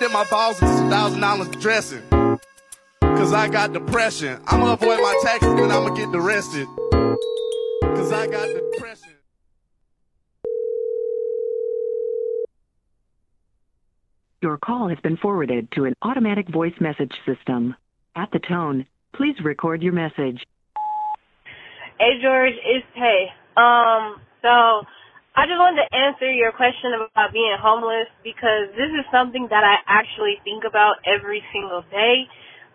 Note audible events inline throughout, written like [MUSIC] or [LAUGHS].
looked at my balls and some thousand dollars dressing. Cause I got depression. I'ma avoid my taxes and I'ma get arrested. Cause I got depression. Your call has been forwarded to an automatic voice message system. At the tone, please record your message. Hey George, it's Tay. Um, so I just wanted to answer your question about being homeless because this is something that I actually think about every single day.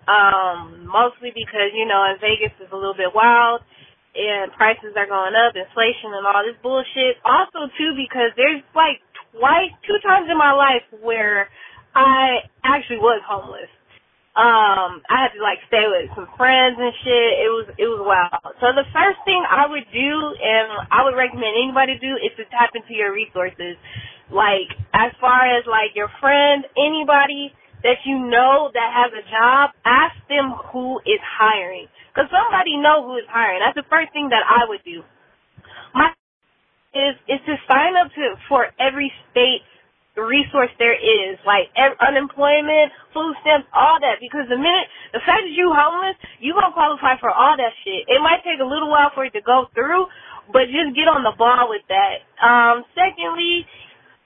Um, mostly because, you know, in Vegas is a little bit wild and prices are going up, inflation and all this bullshit. Also too because there's like twice, two times in my life where I actually was homeless um I had to like stay with some friends and shit. It was it was wild. So the first thing I would do and I would recommend anybody do is to tap into your resources. Like as far as like your friend, anybody that you know that has a job, ask them who is hiring. Cause somebody know who is hiring. That's the first thing that I would do. My is is to sign up to for every state resource there is, like unemployment, food stamps, all that. Because the minute, the fact that you homeless, you gonna qualify for all that shit. It might take a little while for it to go through, but just get on the ball with that. Um, secondly,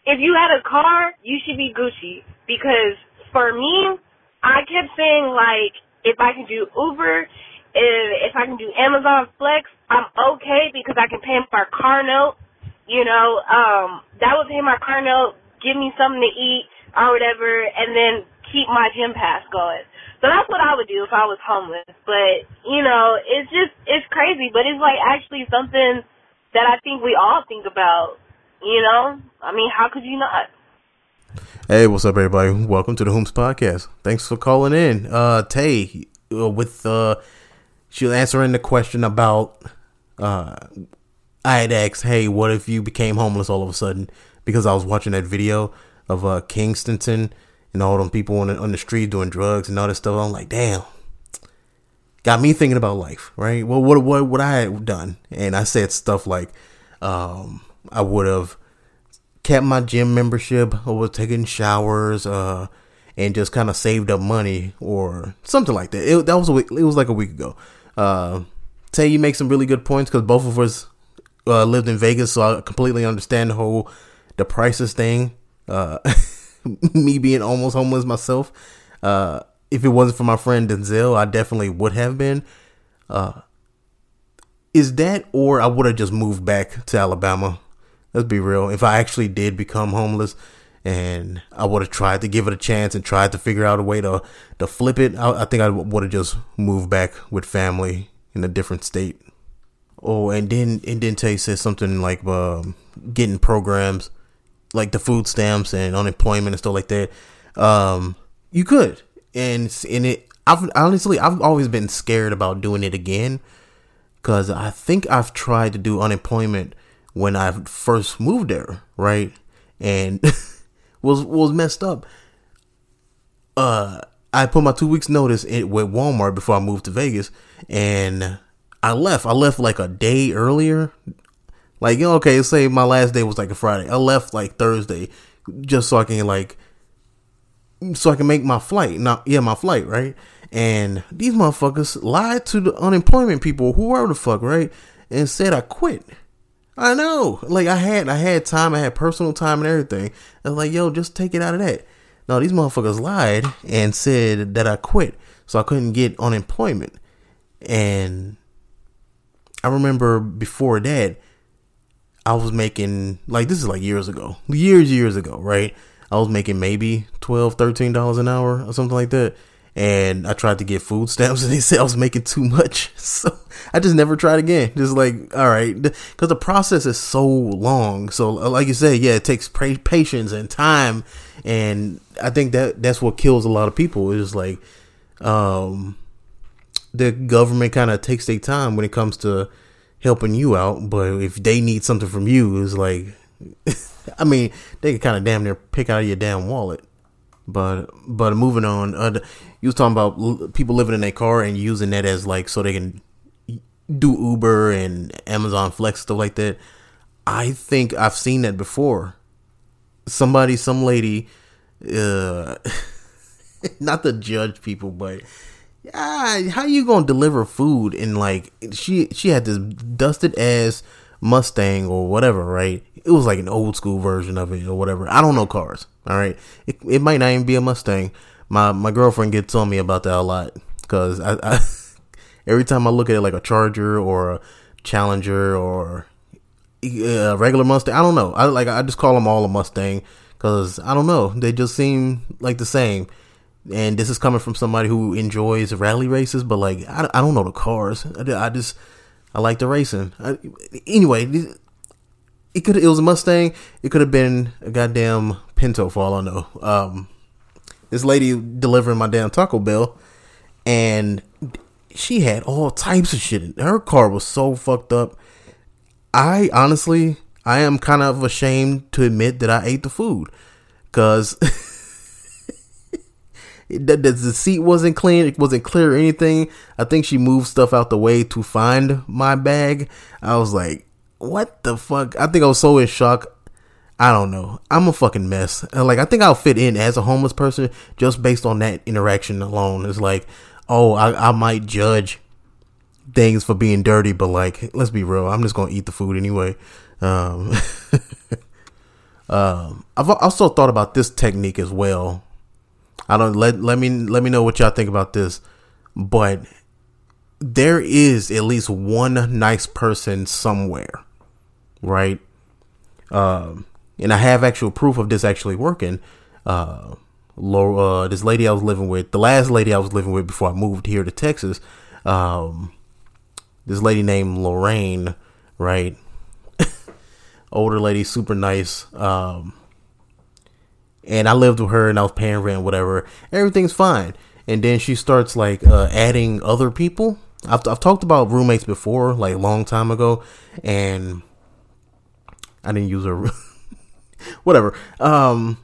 if you had a car, you should be Gucci. Because for me, I kept saying like, if I can do Uber, if, if I can do Amazon Flex, I'm okay because I can pay my car note. You know, um, that would pay my car note give me something to eat or whatever, and then keep my gym pass going. So that's what I would do if I was homeless. But, you know, it's just, it's crazy, but it's like actually something that I think we all think about, you know? I mean, how could you not? Hey, what's up, everybody? Welcome to the Whomst Podcast. Thanks for calling in. Uh, Tay, uh, with, uh, she was answering the question about, uh, I had asked, hey, what if you became homeless all of a sudden? Because I was watching that video of uh, Kensington and all them people on the, on the street doing drugs and all this stuff. I'm like, damn, got me thinking about life, right? Well, what what what I had done, and I said stuff like, um, I would have kept my gym membership, or was taking showers, uh, and just kind of saved up money or something like that. It, that was a week, it was like a week ago. Uh, Tay you make some really good points because both of us uh, lived in Vegas, so I completely understand the whole the prices thing, uh, [LAUGHS] me being almost homeless myself, uh, if it wasn't for my friend Denzel, I definitely would have been. Uh, is that, or I would have just moved back to Alabama? Let's be real. If I actually did become homeless, and I would have tried to give it a chance and tried to figure out a way to to flip it, I, I think I would have just moved back with family in a different state. Oh, and then and then Tay said something like um, getting programs like the food stamps and unemployment and stuff like that, um, you could. And in it, I've honestly, I've always been scared about doing it again because I think I've tried to do unemployment when I first moved there, right? And [LAUGHS] was was messed up. Uh, I put my two weeks notice in, with Walmart before I moved to Vegas, and I left. I left like a day earlier like, okay, say my last day was like a Friday. I left like Thursday just so I can like so I can make my flight. Not yeah, my flight, right? And these motherfuckers lied to the unemployment people, whoever the fuck, right? And said I quit. I know. Like I had I had time, I had personal time and everything. I was like, yo, just take it out of that. No, these motherfuckers lied and said that I quit. So I couldn't get unemployment. And I remember before that, I was making like this is like years ago, years years ago, right? I was making maybe 12 13 dollars an hour or something like that. And I tried to get food stamps [LAUGHS] and they said I was making too much. [LAUGHS] So I just never tried again. Just like, all right, because the process is so long. So, uh, like you said, yeah, it takes patience and time. And I think that that's what kills a lot of people is like, um, the government kind of takes their time when it comes to helping you out, but if they need something from you, it's like, [LAUGHS] I mean, they can kind of damn near pick out of your damn wallet. But but moving on, uh, you was talking about people living in their car and using that as like so they can do Uber and Amazon Flex stuff like that. I think I've seen that before. Somebody, some lady, uh, [LAUGHS] not to judge people, but how you gonna deliver food and like she she had this dusted ass Mustang or whatever, right? It was like an old school version of it or whatever. I don't know cars. All right, it, it might not even be a Mustang. My my girlfriend gets on me about that a lot because I, I [LAUGHS] every time I look at it like a Charger or a Challenger or a regular Mustang, I don't know. I like I just call them all a Mustang because I don't know. They just seem like the same. And this is coming from somebody who enjoys rally races, but like I, I don't know the cars. I, I just I like the racing. I, anyway, it could it was a Mustang. It could have been a goddamn Pinto for all I know. Um, this lady delivering my damn Taco Bell, and she had all types of shit. In, Her car was so fucked up. I honestly, I am kind of ashamed to admit that I ate the food, cause [LAUGHS] the, the seat wasn't clean. It wasn't clear or anything. I think she moved stuff out the way to find my bag. I was like, what the fuck? I think I was so in shock. I don't know. I'm a fucking mess. And like I think I'll fit in as a homeless person just based on that interaction alone. It's like, oh, I, I might judge things for being dirty, but like, let's be real. I'm just gonna eat the food anyway. Um, [LAUGHS] um, I've also thought about this technique as well. I don't let let me let me know what y'all think about this, but there is at least one nice person somewhere, right? Um, and I have actual proof of this actually working. Uh, Laura, uh, this lady I was living with, the last lady I was living with before I moved here to Texas, um, this lady named Lorraine, right? [LAUGHS] Older lady, super nice. Um, and I lived with her and I was paying rent, whatever. Everything's fine. And then she starts like uh, adding other people. I've, I've talked about roommates before, like a long time ago, and I didn't use her. [LAUGHS] whatever. Um,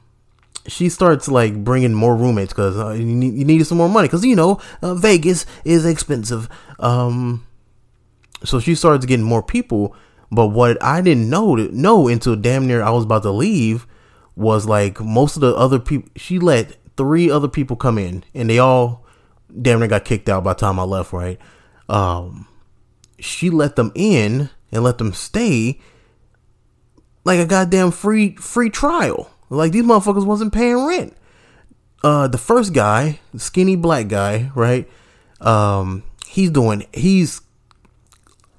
she starts like bringing more roommates because uh, you, need, you needed some more money because you know uh, Vegas is expensive. Um, so she starts getting more people. But what I didn't know know until damn near I was about to leave was like most of the other people. She let three other people come in, and they all damn near got kicked out by the time I left. Right? Um, she let them in and let them stay like a goddamn free free trial. Like these motherfuckers wasn't paying rent. Uh, the first guy, skinny black guy, right? Um, he's doing. He's.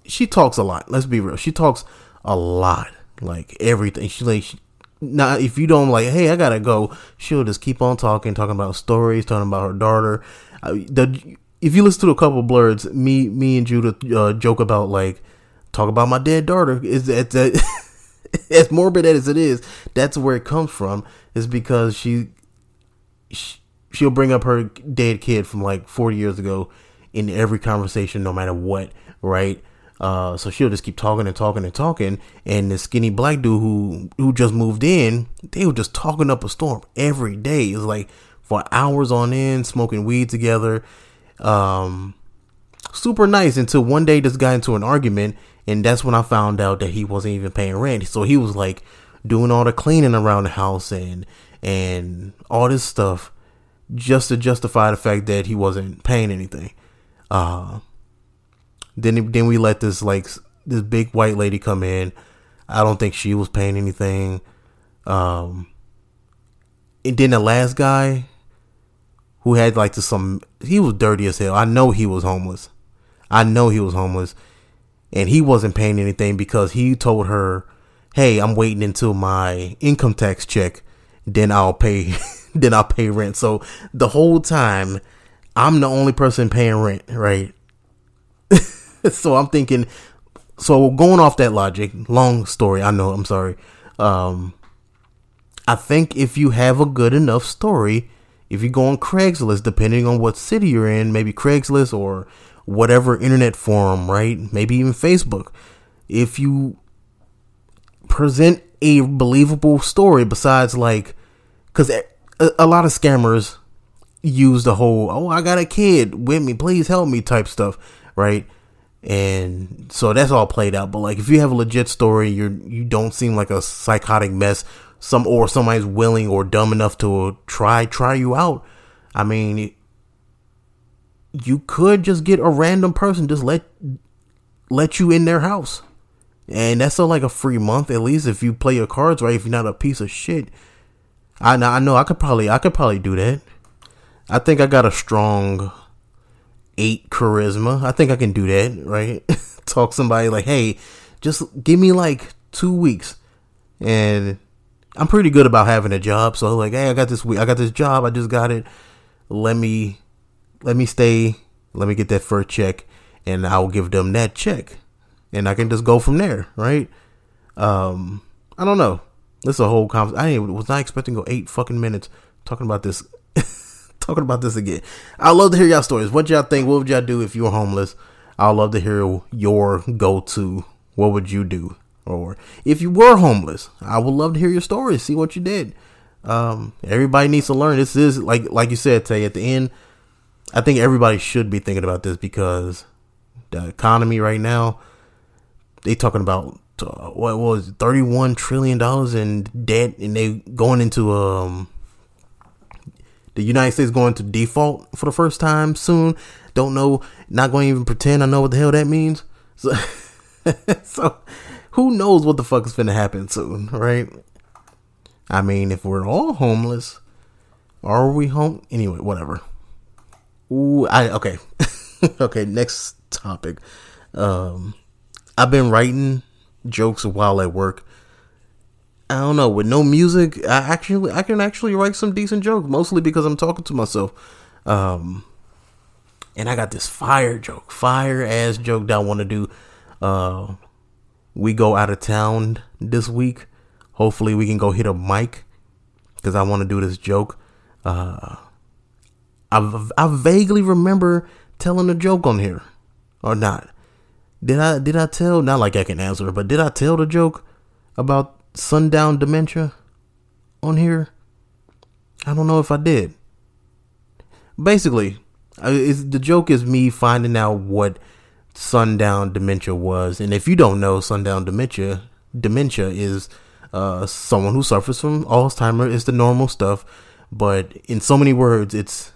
She talks a lot. Let's be real. She talks a lot, like everything. She like. She, now, if you don't like, hey, I gotta go, she'll just keep on talking, talking about stories, talking about her daughter. The if you listen to a couple of Blerdz, me, me and Judah uh, joke about like talk about my dead daughter. Is that that as morbid as it is, that's where it comes from. Is because she, she she'll bring up her dead kid from like 40 years ago in every conversation, no matter what, right? Uh, so she'll just keep talking and talking and talking. And the skinny black dude who who just moved in, they were just talking up a storm every day. It was like for hours on end, smoking weed together. Um, super nice until one day this got into an argument, and that's when I found out that he wasn't even paying rent. So he was like doing all the cleaning around the house and and all this stuff just to justify the fact that he wasn't paying anything. Uh, then then we let this like this big white lady come in. I don't think she was paying anything. Um, and then the last guy who had like the, some he was dirty as hell. I know he was homeless. I know he was homeless. And he wasn't paying anything because he told her, Hey, I'm waiting until my income tax check, then I'll pay [LAUGHS] then I'll pay rent. So the whole time I'm the only person paying rent, right? [LAUGHS] [LAUGHS] so I'm thinking, so going off that logic, long story, I know, I'm sorry. Um, I think if you have a good enough story, if you go on Craigslist, depending on what city you're in, maybe Craigslist or whatever internet forum, right? Maybe even Facebook. If you present a believable story besides like, because a, a lot of scammers use the whole, oh, I got a kid with me, please help me type stuff, right? And so that's all played out. But like, if you have a legit story, you're you don't seem like a psychotic mess some or somebody's willing or dumb enough to try try you out, I mean, you could just get a random person just let let you in their house. And that's like a free month at least if you play your cards right. If you're not a piece of shit, I know I know I could probably I could probably do that. I think I got a strong eight charisma. I think I can do that, right? [LAUGHS] Talk somebody like, hey, just give me like two weeks, and I'm pretty good about having a job. So like, hey, I got this week, I got this job, I just got it. Let me let me stay, let me get that first check, and I'll give them that check, and I can just go from there, right? Um, I don't know. This is a whole conversation. I was not expecting to go eight fucking minutes talking about this. [LAUGHS] talking about this again. I'd love to hear y'all stories. What y'all think? What would y'all do if you were homeless? I'd love to hear your go to. What would you do? Or if you were homeless, I would love to hear your stories. See what you did. Um, everybody needs to learn. This is like like you said, Tay. At the end, I think everybody should be thinking about this because the economy right now, they talking about uh, what was 31 trillion dollars in debt and they going into um the United States going to default for the first time soon. Don't know, not going to even pretend I know what the hell that means. [LAUGHS] So, so who knows what the fuck is going to happen soon, right? I mean, if we're all homeless, are we home? Anyway, whatever. Ooh, I okay. [LAUGHS] okay, next topic. Um I've been writing jokes while at work. I don't know, with no music, I actually I can actually write some decent jokes, mostly because I'm talking to myself. Um and I got this fire joke, fire ass joke that I want to do. Uh we go out of town this week. Hopefully we can go hit a mic cuz I want to do this joke. Uh I I vaguely remember telling a joke on here or not. Did I did I tell not like I can answer, but did I tell the joke about sundown dementia on here? I don't know if I did. Basically, the joke is me finding out what sundown dementia was, and if you don't know sundown dementia, dementia is uh, someone who suffers from Alzheimer. It's the normal stuff, but in so many words, it's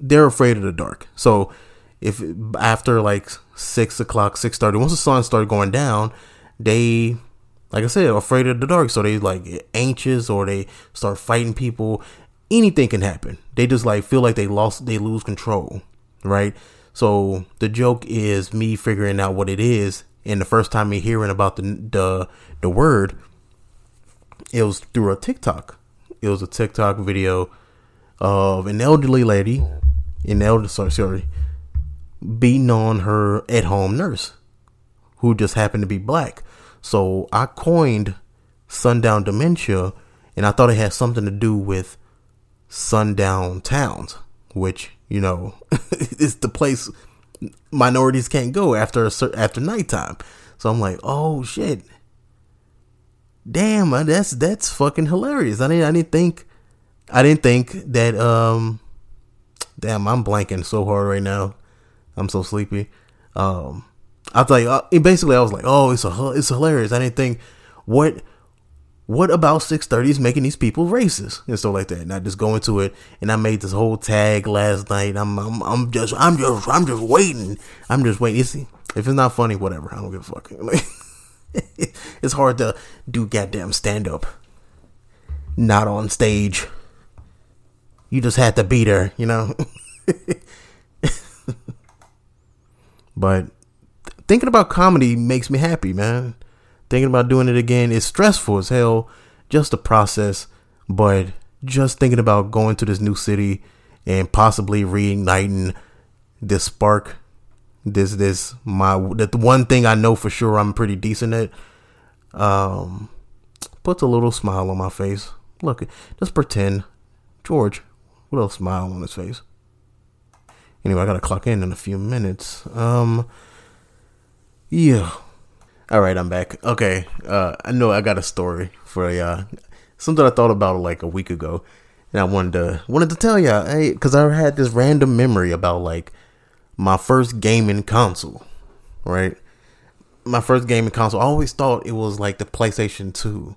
they're afraid of the dark. So if after like six o'clock, six thirty, once the sun started going down, they like I said, afraid of the dark. So they like anxious or they start fighting people. Anything can happen. They just like feel like they lost they lose control. Right? So the joke is me figuring out what it is. And the first time me hearing about the the the word, it was through a TikTok. It was a TikTok video of an elderly lady, an elder sorry, sorry beating on her at home nurse who just happened to be black. So I coined sundown dementia and I thought it had something to do with sundown towns, which, you know, [LAUGHS] is the place minorities can't go after after nighttime. So I'm like, "Oh shit. Damn, that's that's fucking hilarious." I didn't I didn't think I didn't think that um damn, I'm blanking so hard right now. I'm so sleepy. Um, I was like, uh, basically, I was like, oh, it's a, it's hilarious. I didn't think what what about 630 is making these people racist and stuff like that. And I just go into it, and I made this whole tag last night. I'm I'm, I'm just I'm just I'm just waiting. I'm just waiting. It's, if it's not funny, whatever. I don't give a fuck. [LAUGHS] it's hard to do goddamn stand up. Not on stage. You just had to be there, you know. [LAUGHS] But thinking about comedy makes me happy, man. Thinking about doing it again is stressful as hell, just the process. But just thinking about going to this new city and possibly reigniting this spark, this this my the one thing I know for sure I'm pretty decent at, um, puts a little smile on my face. Look, just pretend, George, with a smile on his face. Anyway, I gotta clock in in a few minutes. Um, yeah. All right, I'm back. Okay. Uh, I know I got a story for y'all. Something I thought about like a week ago, and I wanted to wanted to tell y'all. Hey, because I had this random memory about like my first gaming console, right? My first gaming console. I always thought it was like the PlayStation Two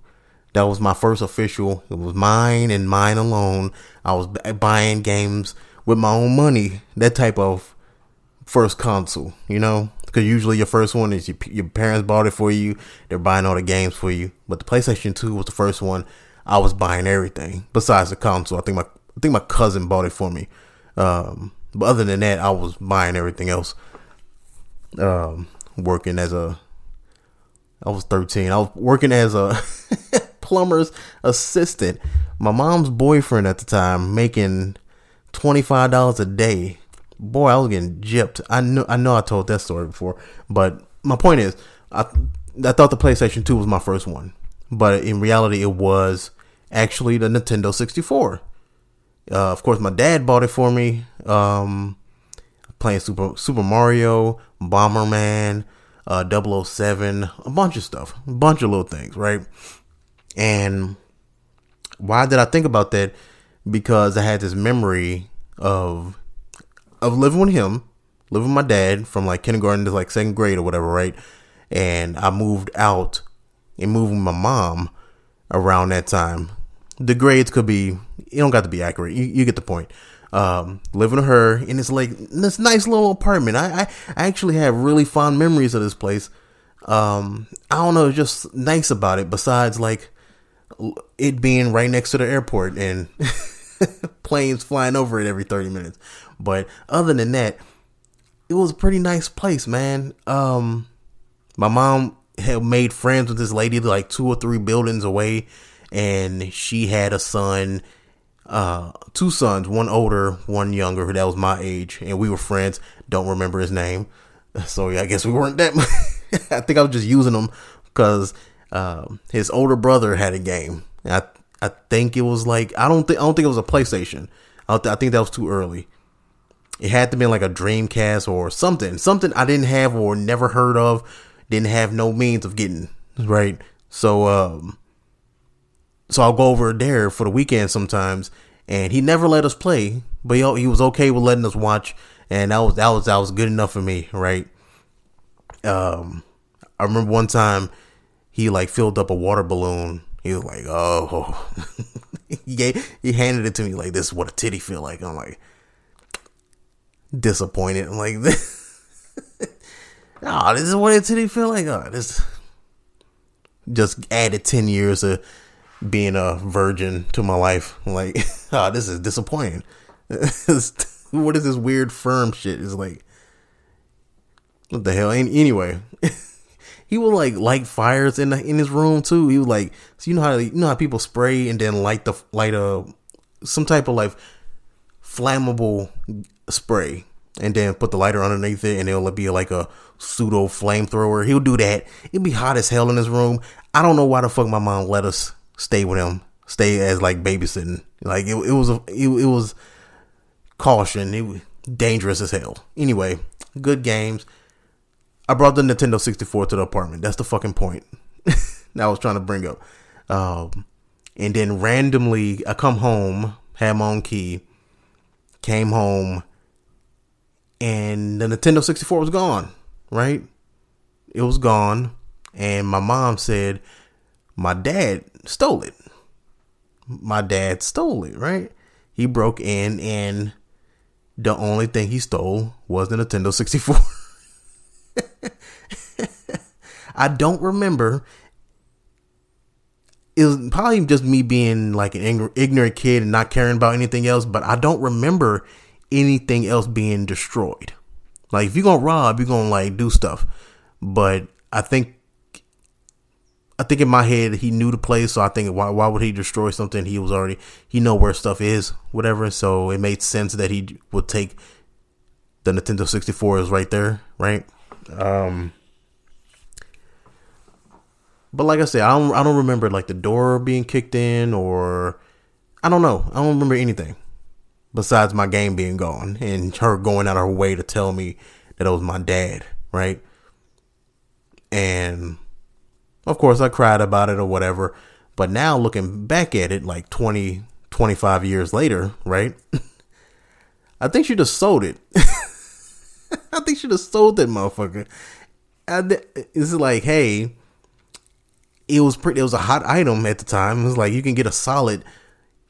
That was my first official. It was mine and mine alone. I was buying games with my own money. That type of first console, you know? Because usually your first one is your, your parents bought it for you. They're buying all the games for you. But the PlayStation 2 was the first one. I was buying everything besides the console. I think my I think my cousin bought it for me. Um, but other than that, I was buying everything else. Um, working as a, I was 13. I was working as a [LAUGHS] plumber's assistant. My mom's boyfriend at the time making $25 a day. Boy, I was getting gypped. I know, I know I told that story before, but my point is, I, I thought the PlayStation 2 was my first one, but in reality, it was actually the Nintendo 64. Uh, of course, my dad bought it for me. Um, playing Super Super Mario, Bomberman, uh, 007, a bunch of stuff, a bunch of little things, right? And why did I think about that? Because I had this memory of of living with him, living with my dad from like kindergarten to like second grade or whatever, right? And I moved out and moved with my mom around that time. The grades could be, you don't got to be accurate. You, you get the point um, living with her in this like this nice little apartment. I, I, I actually have really fond memories of this place. Um, I don't know, just nice about it. Besides, like it being right next to the airport and [LAUGHS] [LAUGHS] planes flying over it every thirty minutes. But other than that, it was a pretty nice place, man. Um, my mom had made friends with this lady like two or three buildings away, and she had a son uh, two sons, one older, one younger, who that was my age, and we were friends. Don't remember his name, [LAUGHS] so yeah, I guess we weren't that. [LAUGHS] I think I was just using him because um, his older brother had a game. I I think it was like I don't think I don't think it was a PlayStation. I, th- I think that was too early. It had to be like a Dreamcast or something, something I didn't have or never heard of, didn't have no means of getting right. So um, so I'll go over there for the weekend sometimes, and he never let us play, but he, he was okay with letting us watch, and that was that was that was good enough for me, right? Um, I remember one time he like filled up a water balloon. He was like, "Oh," [LAUGHS] he gave, he handed it to me like, "This is what a titty feel like." I'm like disappointed. I'm like, [LAUGHS] "This, oh, this is what a titty feel like." Oh, this just added ten years of being a virgin to my life. Like, [LAUGHS] oh, this is disappointing. what is this weird firm shit? Is like, what the hell? Anyway, he would like light fires in the, in his room too. He would like, so you know how you know how people spray and then light the light a some type of like flammable spray and then put the lighter underneath it and it'll be like a pseudo flamethrower. He'll do that. It'd be hot as hell in his room. I don't know why the fuck my mom let us stay with him, stay as like babysitting. Like it, it was a, it, it was caution. It was dangerous as hell. Anyway, good games. I brought the Nintendo 64 to the apartment. That's the fucking point [LAUGHS] that I was trying to bring up. Um, and then randomly, I come home, had my own key, came home, and the Nintendo 64 was gone, right? It was gone. And my mom said, my dad stole it. My dad stole it, right? He broke in and the only thing he stole was the Nintendo 64. [LAUGHS] [LAUGHS] I don't remember. It was probably just me being like an ignorant kid and not caring about anything else, but I don't remember anything else being destroyed. Like if you're gonna rob, you're gonna like do stuff. But I think I think in my head he knew the place, so I think why why would he destroy something he was already he know where stuff is, whatever. So it made sense that he would take the Nintendo 64 is right there, right? Um But like I said, I don't I don't remember like the door being kicked in or I don't know. I don't remember anything besides my game being gone and her going out of her way to tell me that it was my dad, right? And of course, I cried about it or whatever. But now looking back at it, like 20, 25 years later, right? [LAUGHS] I think she just sold it. [LAUGHS] I think she just sold that motherfucker. It's like, hey, it was pretty. It was a hot item at the time. It was like you can get a solid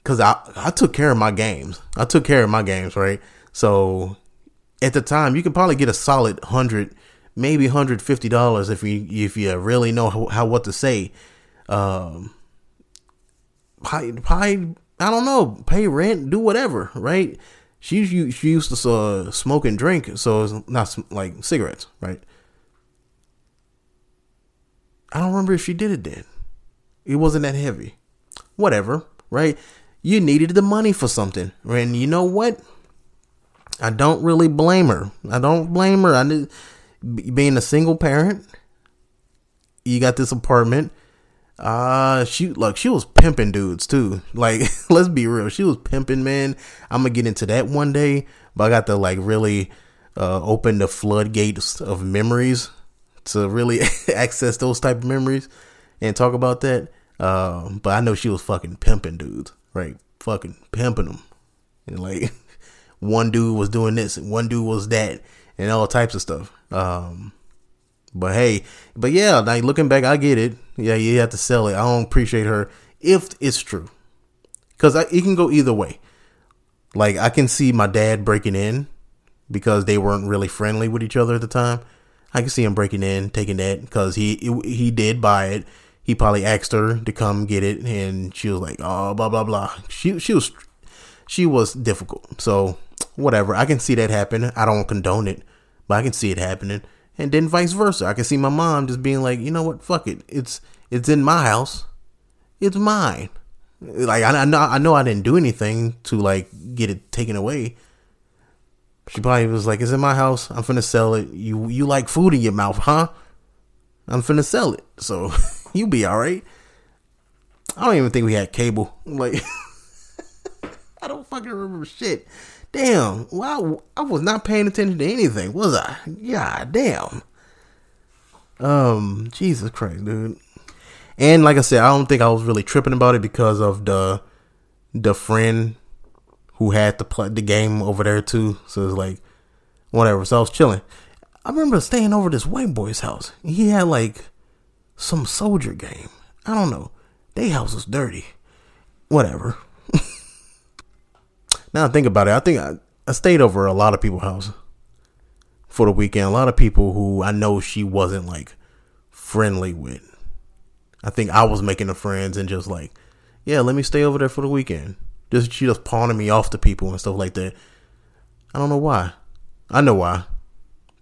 because I I took care of my games. I took care of my games, right? So at the time, you can probably get a solid hundred, maybe hundred fifty dollars if you if you really know how, how what to say. Um, probably I don't know, pay rent, do whatever, right? She she used to uh, smoke and drink, so it's not like cigarettes, right? I don't remember if she did it then. It wasn't that heavy. Whatever, right? You needed the money for something. And you know what? I don't really blame her. I don't blame her. I knew being a single parent, you got this apartment. Uh she look, she was pimping dudes too. [LAUGHS] Like, let's be real. She was pimping, man. I'm gonna get into that one day, but I got to like really uh open the floodgates of memories to really [LAUGHS] access those type of memories and talk about that. Um, but I know she was fucking pimping dudes, right? Fucking pimping them, and like [LAUGHS] one dude was doing this and one dude was that, and all types of stuff. Um, but hey, but yeah, like looking back, I get it. Yeah, you have to sell it. I don't appreciate her if it's true, because it can go either way. Like I can see my dad breaking in because they weren't really friendly with each other at the time I can see him breaking in, taking that because he he did buy it. He probably asked her to come get it, and she was like, "Oh, blah blah blah." She she was she was difficult. So whatever, I can see that happen. I don't condone it, but I can see it happening. And then vice versa, I can see my mom just being like, "You know what? Fuck it. It's it's in my house. It's mine." Like I, I know I know I didn't do anything to like get it taken away she probably was like, "It's in my house. I'm finna sell it. You you like food in your mouth, huh? I'm finna sell it. So [LAUGHS] you be all right." I don't even think we had cable. Like, [LAUGHS] I don't fucking remember shit. Damn. Well, I, I was not paying attention to anything, was I? Yeah, damn. Um, Jesus Christ, dude. And like I said, I don't think I was really tripping about it because of the the friend who had to play the game over there too. So it's like whatever. So I was chilling. I remember staying over this white boy's house. He had like some soldier game. I don't know. They house was dirty. Whatever. Now I think about it. I think I, I stayed over a lot of people's house for the weekend. A lot of people who I know she wasn't like friendly with. I think I was making the friends and just like, yeah, let me stay over there for the weekend. Just she just pawning me off to people and stuff like that. I don't know why. I know why.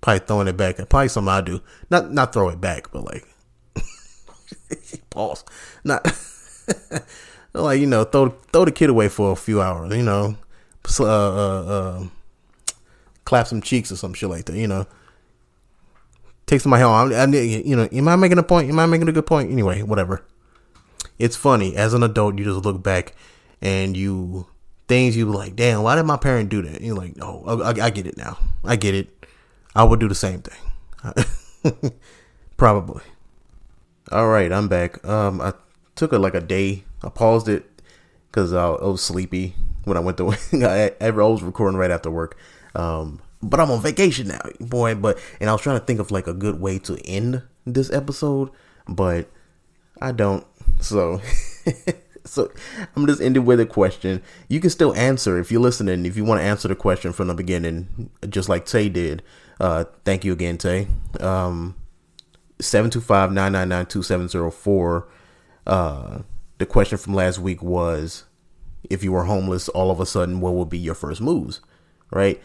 Probably throwing it back. Probably something I do. Not not throw it back, but like [LAUGHS] pause. Not [LAUGHS] like you know throw throw the kid away for a few hours. You know, uh, uh, uh, clap some cheeks or some shit like that. You know, take somebody home. I, I, you know, am I making a point? Am I making a good point? Anyway, whatever. It's funny as an adult. You just look back and you things you like, damn, why did my parent do that? And you're like, oh, I, I, get it now. I get it. I would do the same thing. [LAUGHS] Probably. All right, I'm back. Um, I took a, like a day. I paused it because I, I, was sleepy when I went to. [LAUGHS] I, I was recording right after work. Um, but I'm on vacation now, boy. But and I was trying to think of like a good way to end this episode, but I don't. So [LAUGHS] so I'm just ending with a question. You can still answer if you're listening. If you want to answer the question from the beginning, just like Tay did. Uh, thank you again, Tay. Um, 725-999-2704. Uh, the question from last week was, if you were homeless all of a sudden, what would be your first moves? Right?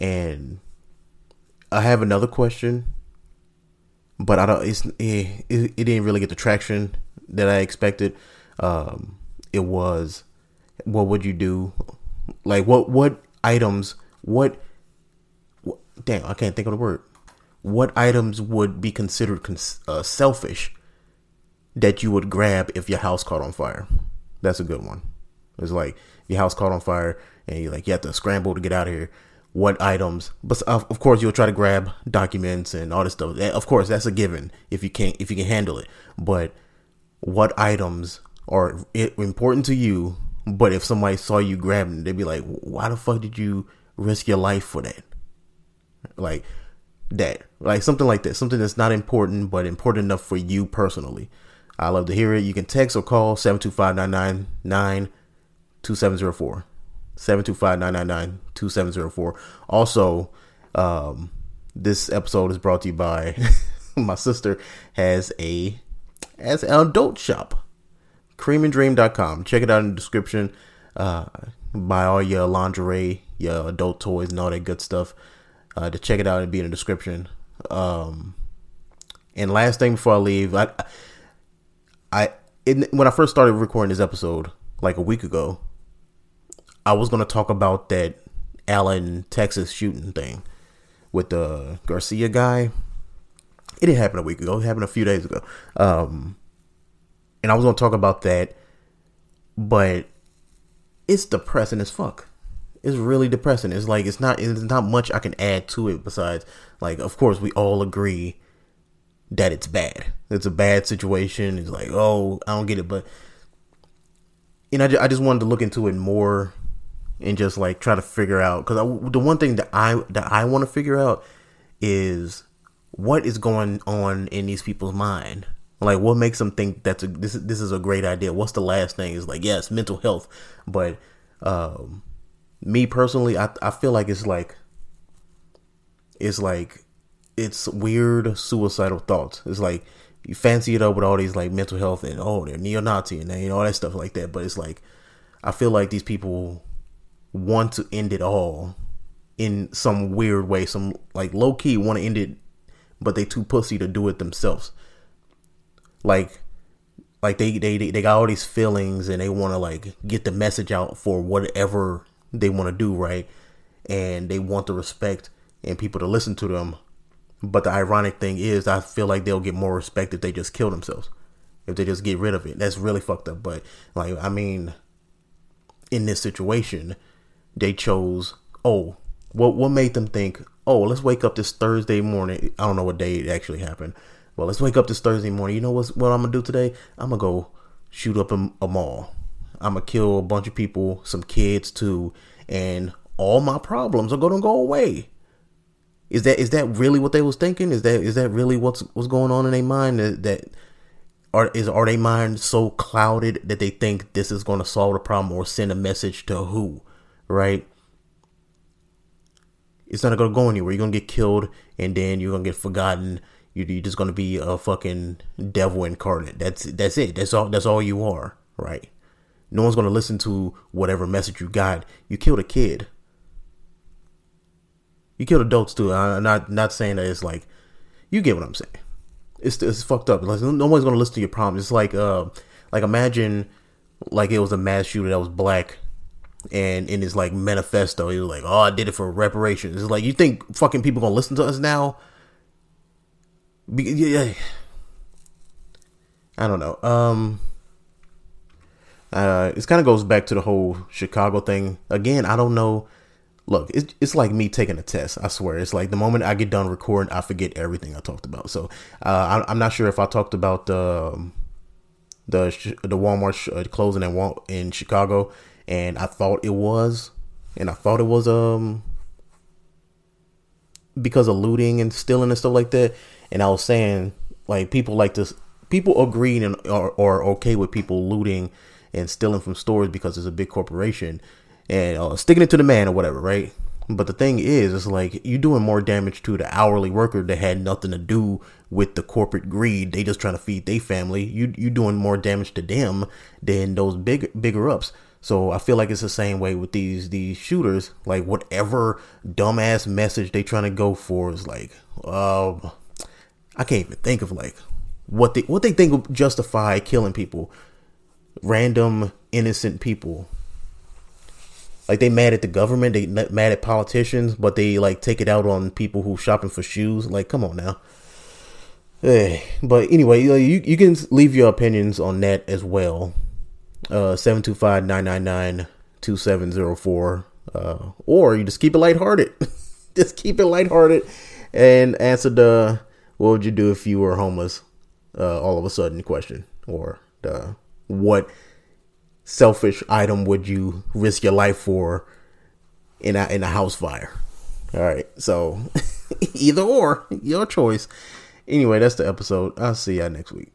And I have another question, but I don't. It's it, it, it didn't really get the traction that I expected. Um, it was what would you do? Like what what items what, what damn, I can't think of the word. What items would be considered cons- uh, selfish that you would grab if your house caught on fire? That's a good one. It's like your house caught on fire and you're like you have to scramble to get out of here. What items? But of course, you'll try to grab documents and all this stuff. Of course, that's a given if you can if you can handle it. But what items are important to you, but if somebody saw you grabbing, they'd be like, "Why the fuck did you risk your life for that?" Like that, like something like that, something that's not important but important enough for you personally. I love to hear it. You can text or call 725 999 2704. 725 999 2704. Also, um, this episode is brought to you by [LAUGHS] my sister has a as an adult shop. creamanddream.com check it out in the description. Uh, buy all your lingerie your adult toys and all that good stuff. Uh, to check it out and be in the description. Um, and last thing before i leave i i in, when i first started recording this episode like a week ago i was going to talk about that allen texas shooting thing with the Garcia guy. It didn't happen a week ago. It happened a few days ago. Um, and I was gonna talk about that, but it's depressing as fuck. It's really depressing. It's like it's not. It's not much I can add to it besides, like, of course, we all agree that it's bad. It's a bad situation. It's like, oh, I don't get it, but know, I I just wanted to look into it more and just like try to figure out because the one thing that I that I want to figure out is what is going on in these people's mind. Like what makes them think that's a this this is a great idea. What's the last thing? Is like yes, mental health, but um, me personally, I I feel like it's like it's like it's weird suicidal thoughts. It's like you fancy it up with all these like mental health and oh they're neo-Nazi and you know all that stuff like that. But it's like I feel like these people want to end it all in some weird way. Some like low key want to end it, but they too pussy to do it themselves. Like, like they they they got all these feelings and they want to like get the message out for whatever they want to do, right? And they want the respect and people to listen to them. But the ironic thing is, I feel like they'll get more respect if they just kill themselves. If they just get rid of it, that's really fucked up. But like, I mean, in this situation, they chose oh what what made them think oh let's wake up this Thursday morning. I don't know what day it actually happened well let's wake up this Thursday morning. You know what's what I'm gonna do today? I'm gonna go shoot up a, a mall. I'm gonna kill a bunch of people some kids too and all my problems are gonna go away. Is that is that really what they was thinking? Is that is that really what's what's going on in their mind that, that are is are they mind so clouded that they think this is going to solve the problem or send a message to who right? It's not gonna go anywhere. You're gonna get killed, and then you're gonna get forgotten. You're just gonna be a fucking devil incarnate. That's that's it. That's all. That's all you are, right? No one's gonna listen to whatever message you got. You killed a kid. You killed adults too. I'm not not saying that it's like you get what I'm saying. It's it's fucked up. Like no one's gonna listen to your problems. It's like uh like imagine like it was a mass shooter that was black and in his like manifesto, he was like, "Oh, I did it for reparations." It's like you think fucking people gonna listen to us now? Be- yeah, I don't know. Um, uh, it kind of goes back to the whole Chicago thing again. I don't know. Look, it's it's like me taking a test. I swear, it's like the moment I get done recording, I forget everything I talked about. So uh, I, am not sure if I talked about the the the Walmart uh, closing in in Chicago and I thought it was, and I thought it was um because of looting and stealing and stuff like that. And I was saying like people like this, people agreeing and are, are okay with people looting and stealing from stores because it's a big corporation and uh, sticking it to the man or whatever, right? But the thing is, it's like you're doing more damage to the hourly worker that had nothing to do with the corporate greed. They just trying to feed their family. You you doing more damage to them than those big bigger ups. So I feel like it's the same way with these these shooters. Like whatever dumbass message they trying to go for is like, um, I can't even think of like what they what they think will justify killing people, random innocent people. Like they mad at the government, they mad at politicians, but they like take it out on people who shopping for shoes. Like, come on now. Hey, but anyway, you you can leave your opinions on that as well uh 725-999-2704 uh or you just keep it lighthearted. [LAUGHS] Just keep it lighthearted and answer the what would you do if you were homeless? Uh all of a sudden question. Or the what selfish item would you risk your life for in a in a house fire? All right. So [LAUGHS] either or your choice. Anyway that's the episode. I'll see y'all next week